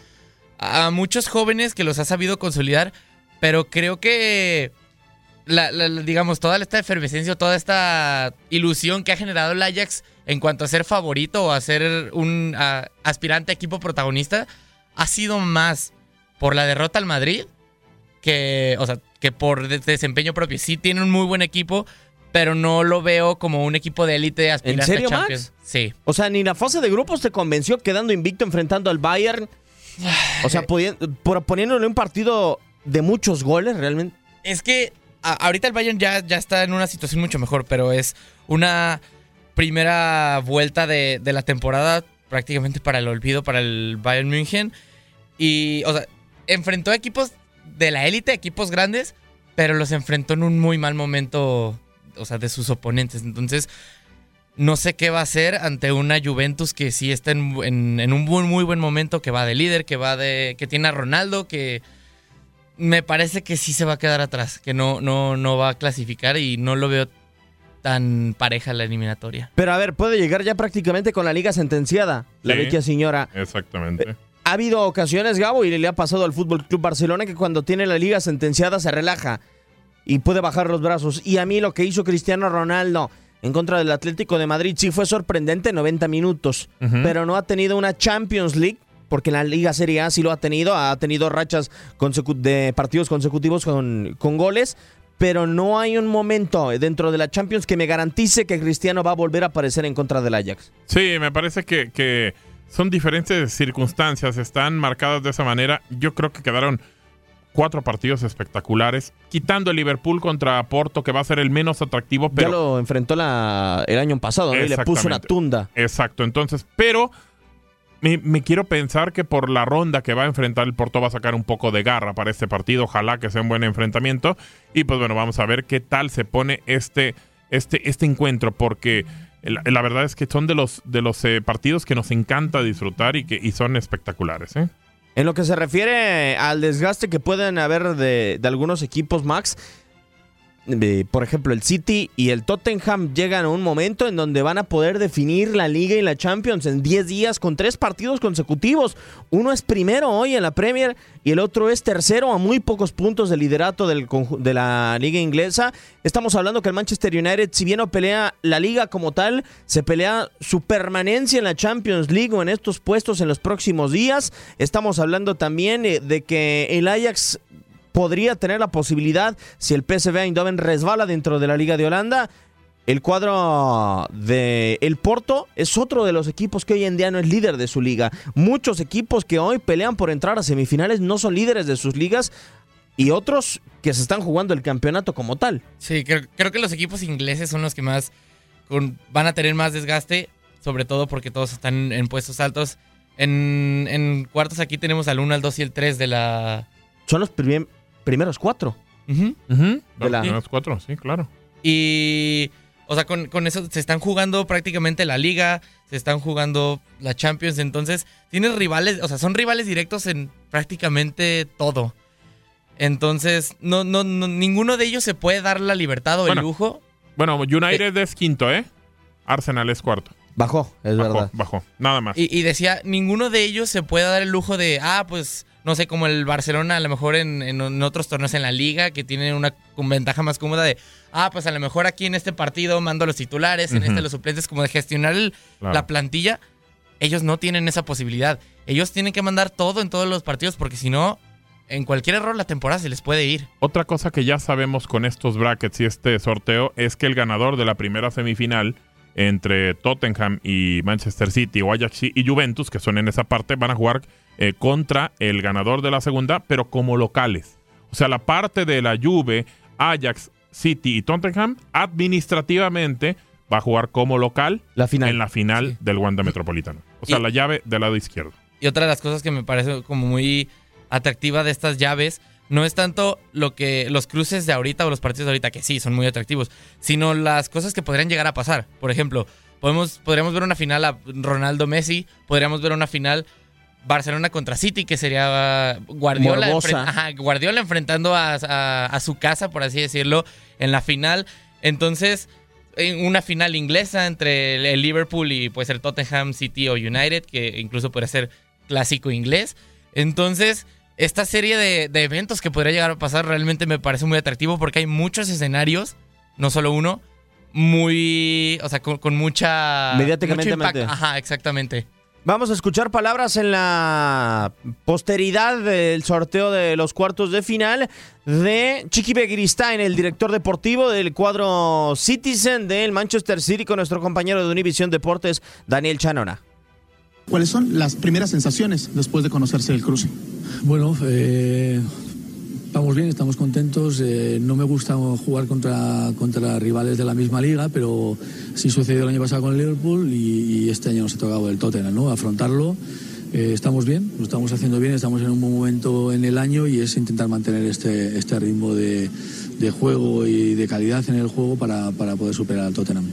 a muchos jóvenes que los ha sabido consolidar, pero creo que, la, digamos, toda esta efervescencia, toda esta ilusión que ha generado el Ajax en cuanto a ser favorito o a ser un a- aspirante a equipo protagonista, ha sido más por la derrota al Madrid que, o sea, que por de- desempeño propio. Sí tiene un muy buen equipo, pero no lo veo como un equipo de élite aspirante serio, a Champions. Max? Sí. O sea, ni la fase de grupos te convenció quedando invicto enfrentando al Bayern. O sea, poniéndole un partido de muchos goles, realmente. Es que ahorita el Bayern ya, ya está en una situación mucho mejor, pero es una primera vuelta de, de la temporada prácticamente para el olvido para el Bayern München. Y, o sea, enfrentó a equipos de la élite, equipos grandes, pero los enfrentó en un muy mal momento, o sea, de sus oponentes. Entonces, no sé qué va a hacer ante una Juventus que sí está en, en- en un muy, muy buen momento, que va de líder, que va de. que tiene a Ronaldo, que me parece que sí se va a quedar atrás, que no, no, no va a clasificar y no lo veo tan pareja la eliminatoria. Pero a ver, puede llegar ya prácticamente con la liga sentenciada, la vecchia señora. Exactamente. Ha habido ocasiones, Gabo, y le ha pasado al Fútbol Club Barcelona que cuando tiene la liga sentenciada se relaja y puede bajar los brazos. Y a mí lo que hizo Cristiano Ronaldo en contra del Atlético de Madrid sí fue sorprendente, 90 minutos, pero no ha tenido una Champions League. Porque en la Liga Serie A sí lo ha tenido, ha tenido rachas de partidos consecutivos con, con goles, pero no hay un momento dentro de la Champions que me garantice que Cristiano va a volver a aparecer en contra del Ajax. Sí, me parece que, que son diferentes circunstancias, están marcadas de esa manera. Yo creo que quedaron cuatro partidos espectaculares, quitando el Liverpool contra Porto, que va a ser el menos atractivo, pero ya lo enfrentó la, el año pasado, ¿no? Y le puso una tunda. Exacto, entonces, pero me, quiero pensar que por la ronda que va a enfrentar el Porto va a sacar un poco de garra para este partido. Ojalá que sea un buen enfrentamiento. Y pues bueno, vamos a ver qué tal se pone este, este, este encuentro, porque la, la verdad es que son de los, de los eh, partidos que nos encanta disfrutar y que y son espectaculares. ¿eh? En lo que se refiere al desgaste que pueden haber de, de algunos equipos, Max, por ejemplo, el City y el Tottenham llegan a un momento en donde van a poder definir la Liga y la Champions en 10 días con tres partidos consecutivos. Uno es primero hoy en la Premier y el otro es tercero a muy pocos puntos de liderato del de la Liga Inglesa. Estamos hablando que el Manchester United, si bien no pelea la Liga como tal, se pelea su permanencia en la Champions League o en estos puestos en los próximos días. Estamos hablando también eh, de que el Ajax podría tener la posibilidad, si el PSV Eindhoven resbala dentro de la Liga de Holanda, el cuadro de El Porto es otro de los equipos que hoy en día no es líder de su liga. Muchos equipos que hoy pelean por entrar a semifinales no son líderes de sus ligas y otros que se están jugando el campeonato como tal. Sí, creo, que los equipos ingleses son los que más van a tener más desgaste, sobre todo porque todos están en puestos altos. En, en cuartos aquí tenemos al 1, al 2 y el 3 de la... Son los primeros primeros cuatro. De la... primeros cuatro, sí, claro. Y, o sea, con, eso se están jugando prácticamente la liga, se están jugando la Champions, entonces tienes rivales, o sea, son rivales directos en prácticamente todo. Entonces, no, no, ninguno de ellos se puede dar la libertad o el lujo. Bueno, United es quinto, ¿eh? Arsenal es cuarto. Bajó, es verdad. Bajó, nada más. Y, y, decía, ninguno de ellos se puede dar el lujo de, ah, pues no sé, como el Barcelona a lo mejor en, otros torneos en la liga, que tienen una ventaja más cómoda de, ah, pues a lo mejor aquí en este partido mando los titulares, en este los suplentes, como de gestionar la plantilla. Ellos no tienen esa posibilidad. Ellos tienen que mandar todo en todos los partidos porque si no, en cualquier error la temporada se les puede ir. Otra cosa que ya sabemos con estos brackets y este sorteo es que el ganador de la primera semifinal entre Tottenham y Manchester City o Ajax y Juventus, que son en esa parte, van a jugar eh, contra el ganador de la segunda, pero como locales. O sea, la parte de la Juve, Ajax, City y Tottenham, administrativamente va a jugar como local en la final del Wanda Metropolitano. O sea, la llave del lado izquierdo. Y otra de las cosas que me parece como muy atractiva de estas llaves no es tanto lo que los cruces de ahorita o los partidos de ahorita, que sí, son muy atractivos, sino las cosas que podrían llegar a pasar. Por ejemplo, podemos, podríamos ver una final a Ronaldo Messi, podríamos ver una final Barcelona contra City, que sería Guardiola, Guardiola enfrentando a, su casa, por así decirlo, en la final. Entonces, en una final inglesa entre el Liverpool y puede ser Tottenham City o United, que incluso puede ser clásico inglés. Entonces, esta serie de, eventos que podría llegar a pasar realmente me parece muy atractivo porque hay muchos escenarios, no solo uno, muy, o sea, con, mucha... Mediáticamente. Ajá, exactamente. Vamos a escuchar palabras en la posteridad del sorteo de los cuartos de final de Chiqui Begiristain, el director deportivo del cuadro Citizen del Manchester City, con nuestro compañero de Univision Deportes, Daniel Chanona. ¿Cuáles son las primeras sensaciones después de conocerse el cruce? Bueno, eh, Estamos bien, estamos contentos. Eh, no me gusta jugar contra, contra rivales de la misma liga, pero sí sucedió el año pasado con el Liverpool y, este año nos ha tocado el Tottenham, ¿no? Afrontarlo. Eh, estamos bien, lo estamos haciendo bien, estamos en un buen momento en el año y es intentar mantener este, este ritmo de, de juego y de calidad en el juego para, para poder superar al Tottenham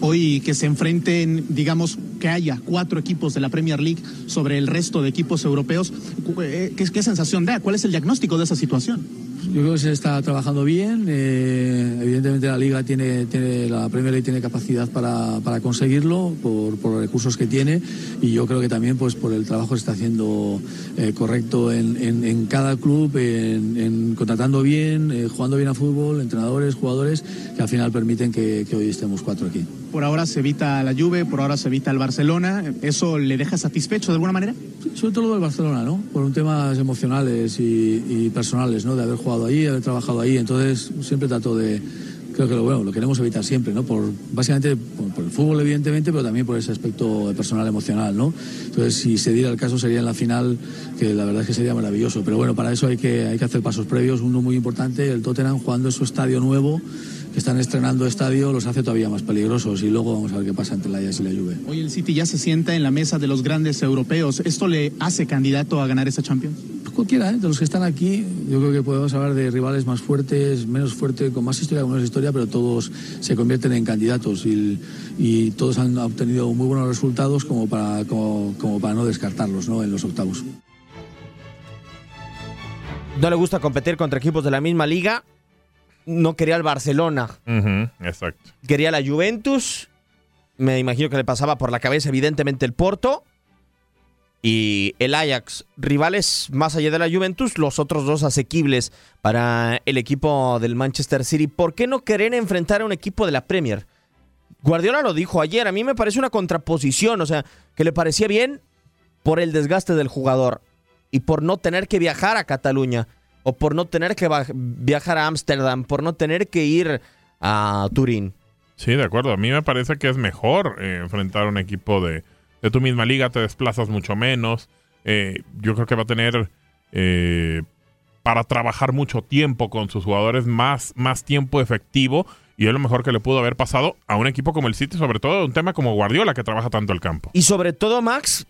hoy que se enfrenten, digamos, que haya cuatro equipos de la Premier League sobre el resto de equipos europeos, ¿qué, qué sensación da? ¿Cuál es el diagnóstico de esa situación? Yo creo que se está trabajando bien. Eh, evidentemente la liga tiene, tiene, la Premier League tiene capacidad para, para conseguirlo por, por, los recursos que tiene y yo creo que también pues por el trabajo que se está haciendo eh, correcto en, en, cada club, en, contratando bien, eh, jugando bien a fútbol, entrenadores, jugadores que al final permiten que, que hoy estemos cuatro aquí. Por ahora se evita la Juve, por ahora se evita el Barcelona. ¿Eso le deja satisfecho de alguna manera? sobre todo el Barcelona, ¿no? Por un temas emocionales y, y personales, ¿no? De haber jugado ahí, haber trabajado ahí, entonces siempre trato de, creo que lo, bueno, lo queremos evitar siempre, ¿no? Por, básicamente por, el fútbol, evidentemente, pero también por ese aspecto personal, emocional, ¿no? Entonces, si se diera el caso, sería en la final, que la verdad es que sería maravilloso. Pero bueno, para eso hay que, hay que hacer pasos previos. Uno muy importante, el Tottenham jugando en su estadio nuevo, que están estrenando estadio, los hace todavía más peligrosos. Y luego vamos a ver qué pasa entre la Ajax y la Juve. Hoy el City ya se sienta en la mesa de los grandes europeos. ¿Esto le hace candidato a ganar esa Champions? Cualquiera, ¿eh? de los que están aquí, yo creo que podemos hablar de rivales más fuertes, menos fuertes, con más historia, con menos historia, pero todos se convierten en candidatos y, y todos han obtenido muy buenos resultados como para, como, como para no descartarlos ¿no? en los octavos. No le gusta competir contra equipos de la misma liga. no quería al Barcelona, Ujú, exacto. quería la Juventus. Me imagino que le pasaba por la cabeza, evidentemente, el Porto. Y el Ajax, rivales más allá de la Juventus, los otros dos asequibles para el equipo del Manchester City. ¿Por qué no querer enfrentar a un equipo de la Premier? Guardiola lo dijo ayer, a mí me parece una contraposición, o sea, que le parecía bien por el desgaste del jugador y por no tener que viajar a Cataluña o por no tener que viajar a Ámsterdam, por no tener que ir a Turín. Sí, de acuerdo. A mí me parece que es mejor eh, enfrentar a un equipo de, de tu misma liga, te desplazas mucho menos. Eh, yo creo que va a tener eh, para trabajar mucho tiempo con sus jugadores más, más tiempo efectivo. Y es lo mejor que le pudo haber pasado a un equipo como el City, sobre todo un tema como Guardiola, que trabaja tanto el campo. Y sobre todo, Max,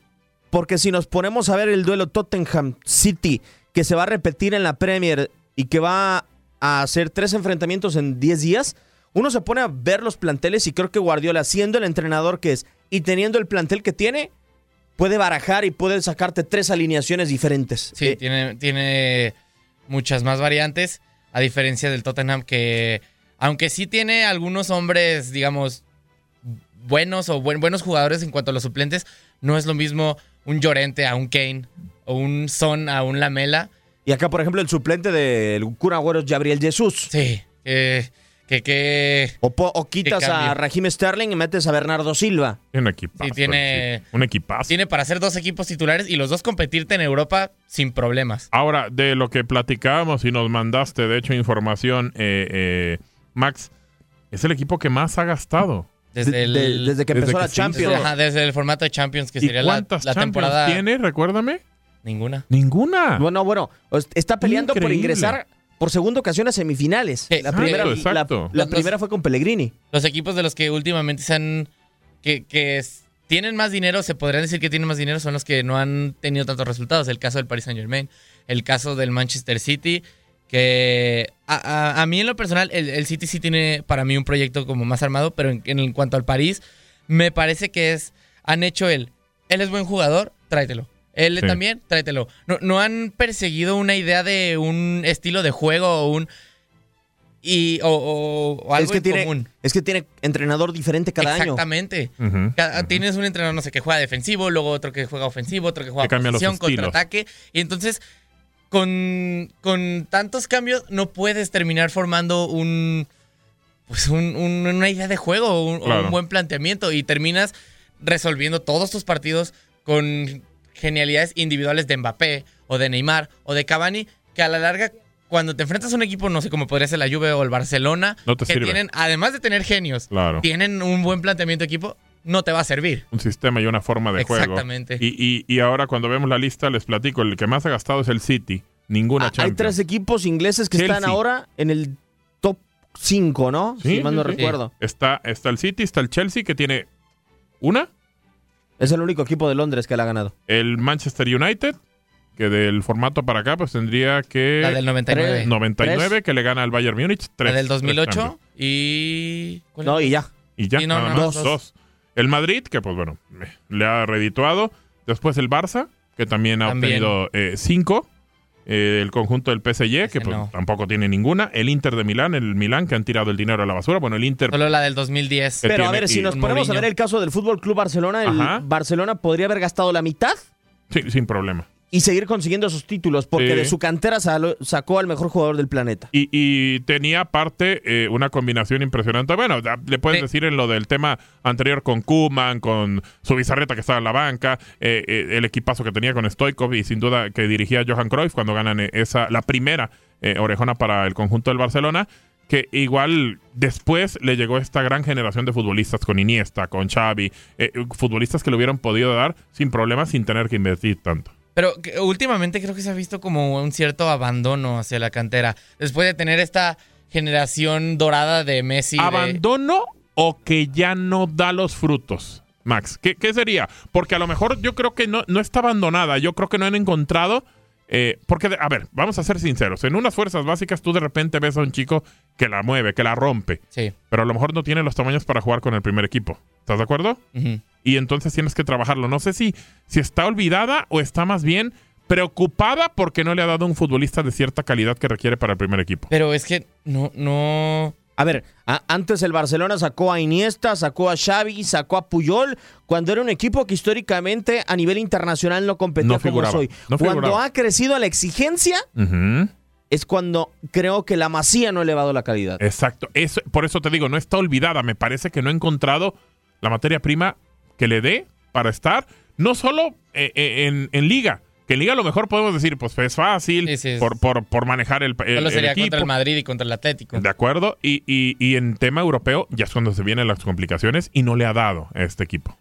porque si nos ponemos a ver el duelo Tottenham City, que se va a repetir en la Premier y que va a hacer tres enfrentamientos en 10 días, uno se pone a ver los planteles y creo que Guardiola, siendo el entrenador que es y teniendo el plantel que tiene, puede barajar y puede sacarte tres alineaciones diferentes. Sí, tiene, tiene muchas más variantes, a diferencia del Tottenham que, aunque sí tiene algunos hombres, digamos, buenos o buen- buenos jugadores en cuanto a los suplentes, no es lo mismo un Llorente a un Kane o un Son a un Lamela. Y acá, por ejemplo, el suplente del Kun Agüero es Gabriel Jesús. Sí. Que, que o, po- o quitas que a. Raheem Sterling y metes a Bernardo Silva. Un equipazo. Sí, tiene-. Un equipazo. tiene para hacer dos equipos titulares y los dos competirte en Europa sin problemas. Ahora, de lo que platicábamos y nos mandaste, de hecho, información, eh, eh, Max, es el equipo que más ha gastado. Desde, De- el, de- desde que empezó la Champions. hizo. Ajá, desde el formato de Champions, que ¿Y sería la, cuántas la Champions temporada. tiene? Recuérdame. Ninguna. Ninguna. Bueno, bueno, está peleando por ingresar por segunda ocasión a semifinales. la exacto, primera, la- la primera fue con Pellegrini. Los equipos de los que últimamente se han. que, tienen más dinero, se podrían decir que tienen más dinero, son los que no han tenido tantos resultados. El caso del Paris Saint Germain, el caso del Manchester City, que a, a- a mí en lo personal, el, el City sí tiene para mí un proyecto como más armado, pero en, en cuanto al París, me parece que es. Han hecho el. Él es buen jugador, tráetelo. Él Sí. también, tráetelo. No, no han perseguido una idea de un estilo de juego o un. Y, o, o- o algo es, que en tiene, común. es que tiene entrenador diferente cada año. Exactamente. Tienes un entrenador, no sé, que juega defensivo, luego otro que juega ofensivo, otro que juega Que posición, contraataque. Y entonces, con, con tantos cambios, no puedes terminar formando un. Pues un- un- una idea de juego o un, Claro. un buen planteamiento. Y terminas resolviendo todos tus partidos con genialidades individuales de Mbappé, o de Neymar, o de Cavani, que a la larga. Cuando te enfrentas a un equipo, no sé, como podría ser la Juve o el Barcelona, No te que sirve. tienen, además de tener genios, Claro. tienen un buen planteamiento de equipo, no te va a servir. Un sistema y una forma de juego. Exactamente. Y, y- y ahora, cuando vemos la lista, les platico: el que más ha gastado es el City. Ninguna Ah, hay tres equipos ingleses que están ahora en el top 5, ¿no? Sí, si mal no sí, sí. recuerdo. Está, está el City, está el Chelsea, que tiene una. Es el único equipo de Londres que la ha ganado. El Manchester United, que del formato para acá, pues tendría que. La del 99. 99, que le gana al Bayern Múnich. Tres, La del tres 2008 Champions. y... ¿cuál No, y ya. Y ya, Y no, nada no, más, dos. dos. El Madrid, que pues bueno, eh, le ha redituado. Después el Barça, que también ha También. obtenido eh, cinco. Eh, el conjunto del PSG, que pues no. tampoco tiene ninguna. El Inter de Milán, el Milán, que han tirado el dinero a la basura. Bueno, el Inter Solo la del 2010. Que Pero a ver, si nos ponemos a Mourinho. ver el caso del Fútbol Club Barcelona, el Ajá. Barcelona podría haber gastado la mitad sí, sin problema. Y seguir consiguiendo esos títulos, porque Sí. de su cantera salo- sacó al mejor jugador del planeta. Y, y tenía aparte eh, una combinación impresionante. Bueno, le puedes Sí. decir en lo del tema anterior con Kuman, con su bizarreta que estaba en la banca, eh, eh, el equipazo que tenía con Stoikov y sin duda que dirigía Johan Cruyff cuando ganan eh, esa la primera eh, orejona para el conjunto del Barcelona. Que igual después le llegó esta gran generación de futbolistas con Iniesta, con Xavi, eh, futbolistas que le hubieran podido dar sin problemas, sin tener que invertir tanto. Pero últimamente creo que se ha visto como un cierto abandono hacia la cantera. Después de tener esta generación dorada de Messi. ¿Abandono o que ya no da los frutos? Max, ¿qué, qué sería? Porque a lo mejor yo creo que no, no está abandonada, yo creo que no han encontrado... eh, porque, de- a ver, vamos a ser sinceros, en unas fuerzas básicas tú de repente ves a un chico que la mueve, que la rompe, Sí. pero a lo mejor no tiene los tamaños para jugar con el primer equipo. ¿Estás de acuerdo? Y entonces tienes que trabajarlo. No sé si, si está olvidada o está más bien preocupada porque no le ha dado un futbolista de cierta calidad que requiere para el primer equipo. Pero es que no, no. A ver, a- antes el Barcelona sacó a Iniesta, sacó a Xavi, sacó a Puyol, cuando era un equipo que históricamente a nivel internacional no competía No figuraba, como soy. no cuando ha crecido la exigencia, es cuando creo que la Masía no ha elevado la calidad. Exacto. Eso, por eso te digo, no está olvidada. Me parece que no ha encontrado la materia prima que le dé para estar, no solo eh, eh, en, en liga. Que en liga a lo mejor podemos decir, pues es fácil Por, por, por manejar el, el- Solo el sería equipo. contra el Madrid y contra el Atlético. De acuerdo. Y, y- y en tema europeo ya es cuando se vienen las complicaciones y no le ha dado a este equipo.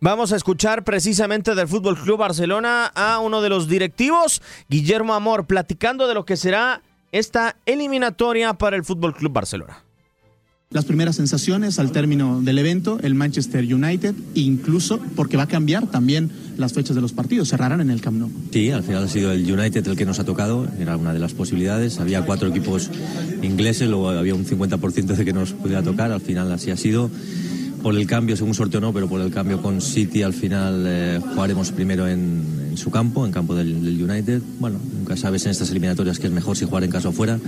Vamos a escuchar precisamente del Fútbol Club Barcelona a uno de los directivos, Guillermo Amor, platicando de lo que será esta eliminatoria para el Fútbol Club Barcelona. Las primeras sensaciones al término del evento, el Manchester United, incluso porque va a cambiar también las fechas de los partidos, cerrarán en el Camp Nou. Sí, al final ha sido el United el que nos ha tocado, era una de las posibilidades. Había cuatro equipos ingleses, luego había un 50% de que nos pudiera tocar, al final así ha sido. Por el cambio, según sorteo no, pero por el cambio con City al final eh, jugaremos primero en, su campo, en campo del, del United. Bueno, nunca sabes en estas eliminatorias que es mejor si jugar en casa o fuera,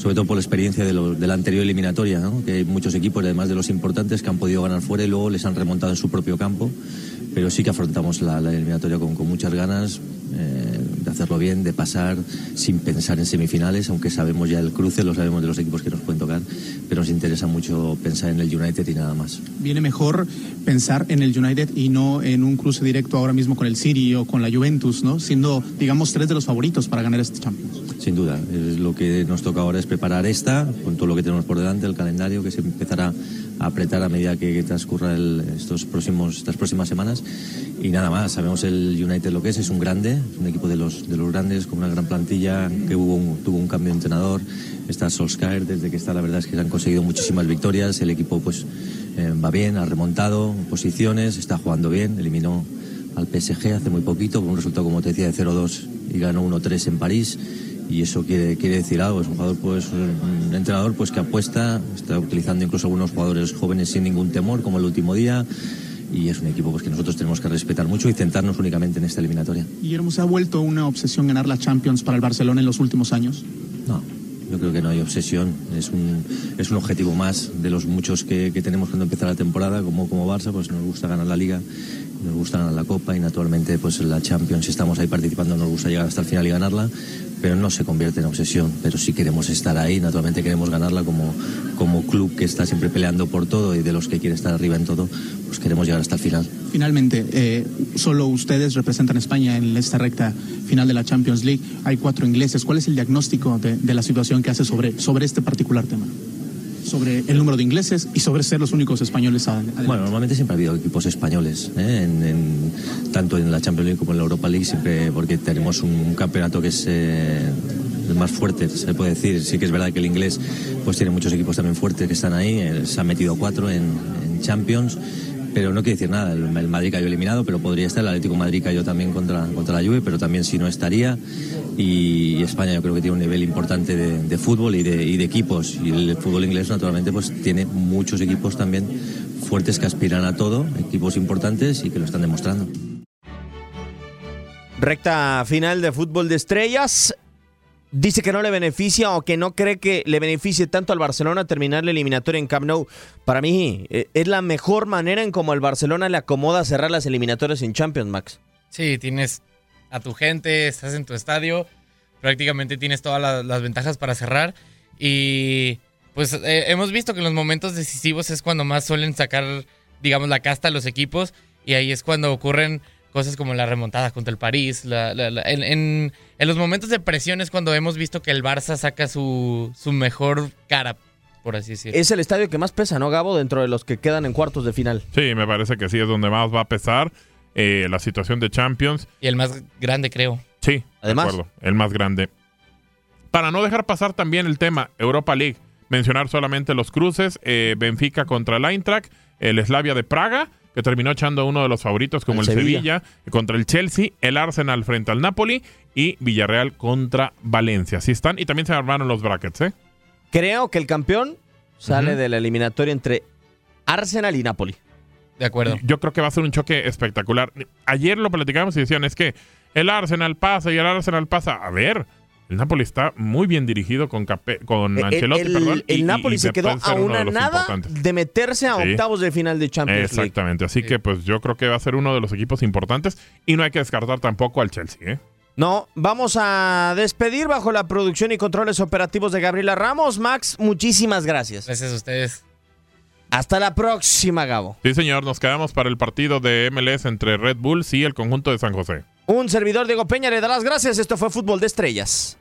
sobre todo por la experiencia de, la anterior eliminatoria, que hay muchos equipos, además de los importantes, que han podido ganar fuera y luego les han remontado en su propio campo. Pero sí que afrontamos la, eliminatoria con, con muchas ganas eh, de hacerlo bien, de pasar sin pensar en semifinales, aunque sabemos ya el cruce, lo sabemos de los equipos que nos pueden tocar, pero nos interesa mucho pensar en el United y nada más. Viene mejor pensar en el United y no en un cruce directo ahora mismo con el City o con la Juventus, ¿no? Siendo, digamos, tres de los favoritos para ganar este Champions. Sin duda, es lo que nos toca ahora es preparar esta, con todo lo que tenemos por delante, el calendario que se empezará a apretar a medida que, transcurra estos próximos, estas próximas semanas. Y nada más, sabemos el United lo que es, es un grande, un equipo de los, de los grandes, con una gran plantilla, que hubo un- tuvo un cambio de entrenador, está Solskjaer, desde que está la verdad es que han conseguido muchísimas victorias, el equipo pues eh, va bien, ha remontado posiciones, está jugando bien, eliminó al PSG hace muy poquito, con un resultado, como te decía, de 0-2 y ganó 1-3 en París. Y eso quiere, quiere decir algo. Es un jugador, pues, un entrenador pues, que apuesta, está utilizando incluso algunos jugadores jóvenes sin ningún temor, como el último día. Y es un equipo pues, que nosotros tenemos que respetar mucho y centrarnos únicamente en esta eliminatoria. Guillermo, ¿se ha vuelto una obsesión ganar la Champions para el Barcelona en los últimos años? No, yo creo que no hay obsesión. Es un, es un objetivo más de los muchos que, que tenemos cuando empieza la temporada. Como, como Barça, pues nos gusta ganar la Liga, nos gusta la Copa y naturalmente pues la Champions, si estamos ahí participando, nos gusta llegar hasta el final y ganarla. Pero no se convierte en obsesión. Pero sí queremos estar ahí, naturalmente queremos ganarla como, como club que está siempre peleando por todo y de los que quiere estar arriba en todo, pues queremos llegar hasta el final. Finalmente, eh, solo ustedes representan a España en esta recta final de la Champions League. Hay cuatro ingleses. ¿Cuál es el diagnóstico de, de la situación que hace sobre, sobre este particular tema? Sobre el número de ingleses y sobre ser los únicos españoles. a-. Bueno, normalmente siempre ha habido equipos españoles, ¿eh? en, tanto en la Champions League como en la Europa League, siempre porque tenemos un, campeonato que es eh, el más fuerte, se puede decir. Sí que es verdad que el inglés pues tiene muchos equipos también fuertes que están ahí, eh, se han metido cuatro en Champions. Pero no quiere decir nada, el, Madrid cayó eliminado, pero podría estar, el Atlético Madrid cayó también contra, contra la Juve, pero también si no estaría. Y España yo creo que tiene un nivel importante de, de fútbol y de, y de equipos. Y el fútbol inglés naturalmente pues tiene muchos equipos también fuertes que aspiran a todo, equipos importantes y que lo están demostrando. Recta final de fútbol de estrellas. Dice que no le beneficia o que no cree que le beneficie tanto al Barcelona terminar la eliminatoria en Camp Nou. Para mí eh, es la mejor manera en como el Barcelona le acomoda cerrar las eliminatorias en Champions, Max. Sí, tienes a tu gente, estás en tu estadio, prácticamente tienes todas la- las ventajas para cerrar y pues eh, hemos visto que en los momentos decisivos es cuando más suelen sacar, digamos, la casta a los equipos y ahí es cuando ocurren cosas como la remontada contra el París. la- la- la- en, en- en los momentos de presión es cuando hemos visto que el Barça saca su, su mejor cara, por así decirlo. Es el estadio que más pesa, ¿no, Gabo? Dentro de los que quedan en cuartos de final. Sí, me parece que sí es donde más va a pesar eh, la situación de Champions. Y el más grande, creo. Sí, Además. de acuerdo, el más grande. Para no dejar pasar también el tema Europa League, mencionar solamente los cruces, eh, Benfica contra el Eintracht, el Slavia de Praga, que terminó echando a uno de los favoritos como El el, Sevilla. Sevilla. contra el Chelsea, el Arsenal frente al Napoli y Villarreal contra Valencia. Así están, y también se armaron los brackets, ¿eh? Creo que el campeón sale de la eliminatoria entre Arsenal y Napoli. De acuerdo. Yo creo que va a ser un choque espectacular. Ayer lo platicábamos y decían, es que el Arsenal pasa y el Arsenal pasa. A ver, el Napoli está muy bien dirigido con, Cape- con El- Ancelotti, el, perdón. el y- Napoli y se quedó a una de nada de meterse a Sí. octavos de final de Champions League. Exactamente, así que pues yo creo que va a ser uno de los equipos importantes y no hay que descartar tampoco al Chelsea, ¿eh? No, vamos a despedir bajo la producción y controles operativos de Gabriela Ramos. Max, muchísimas gracias. Gracias a ustedes. Hasta la próxima, Gabo. Sí, señor, nos quedamos para el partido de MLS entre Red Bulls y el conjunto de San José. Un servidor Diego Peña le da las gracias. Esto fue Fútbol de Estrellas.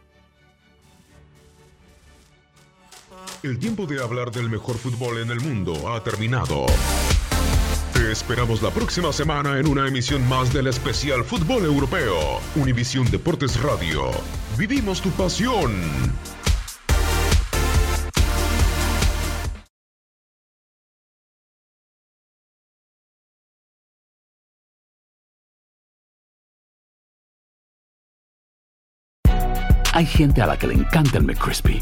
El tiempo de hablar del mejor fútbol en el mundo ha terminado. Te esperamos la próxima semana en una emisión más del especial Fútbol Europeo. Univisión Deportes Radio. Vivimos tu pasión. Hay gente a la que le encanta el McCrispy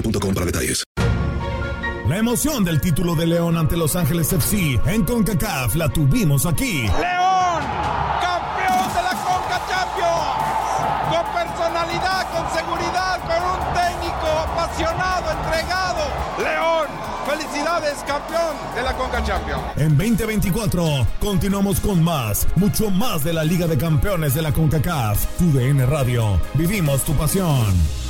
boostmobile.com para detalles. La emoción del título de León ante Los Ángeles FC en CONCACAF la tuvimos aquí. León, campeón de la Conca Champions. Con personalidad, con seguridad, con un técnico apasionado, entregado. León, felicidades, campeón de la Conca Champions. En 2024 continuamos con más, mucho más de la Liga de Campeones de la CONCACAF. Tu DN Radio. Vivimos tu pasión.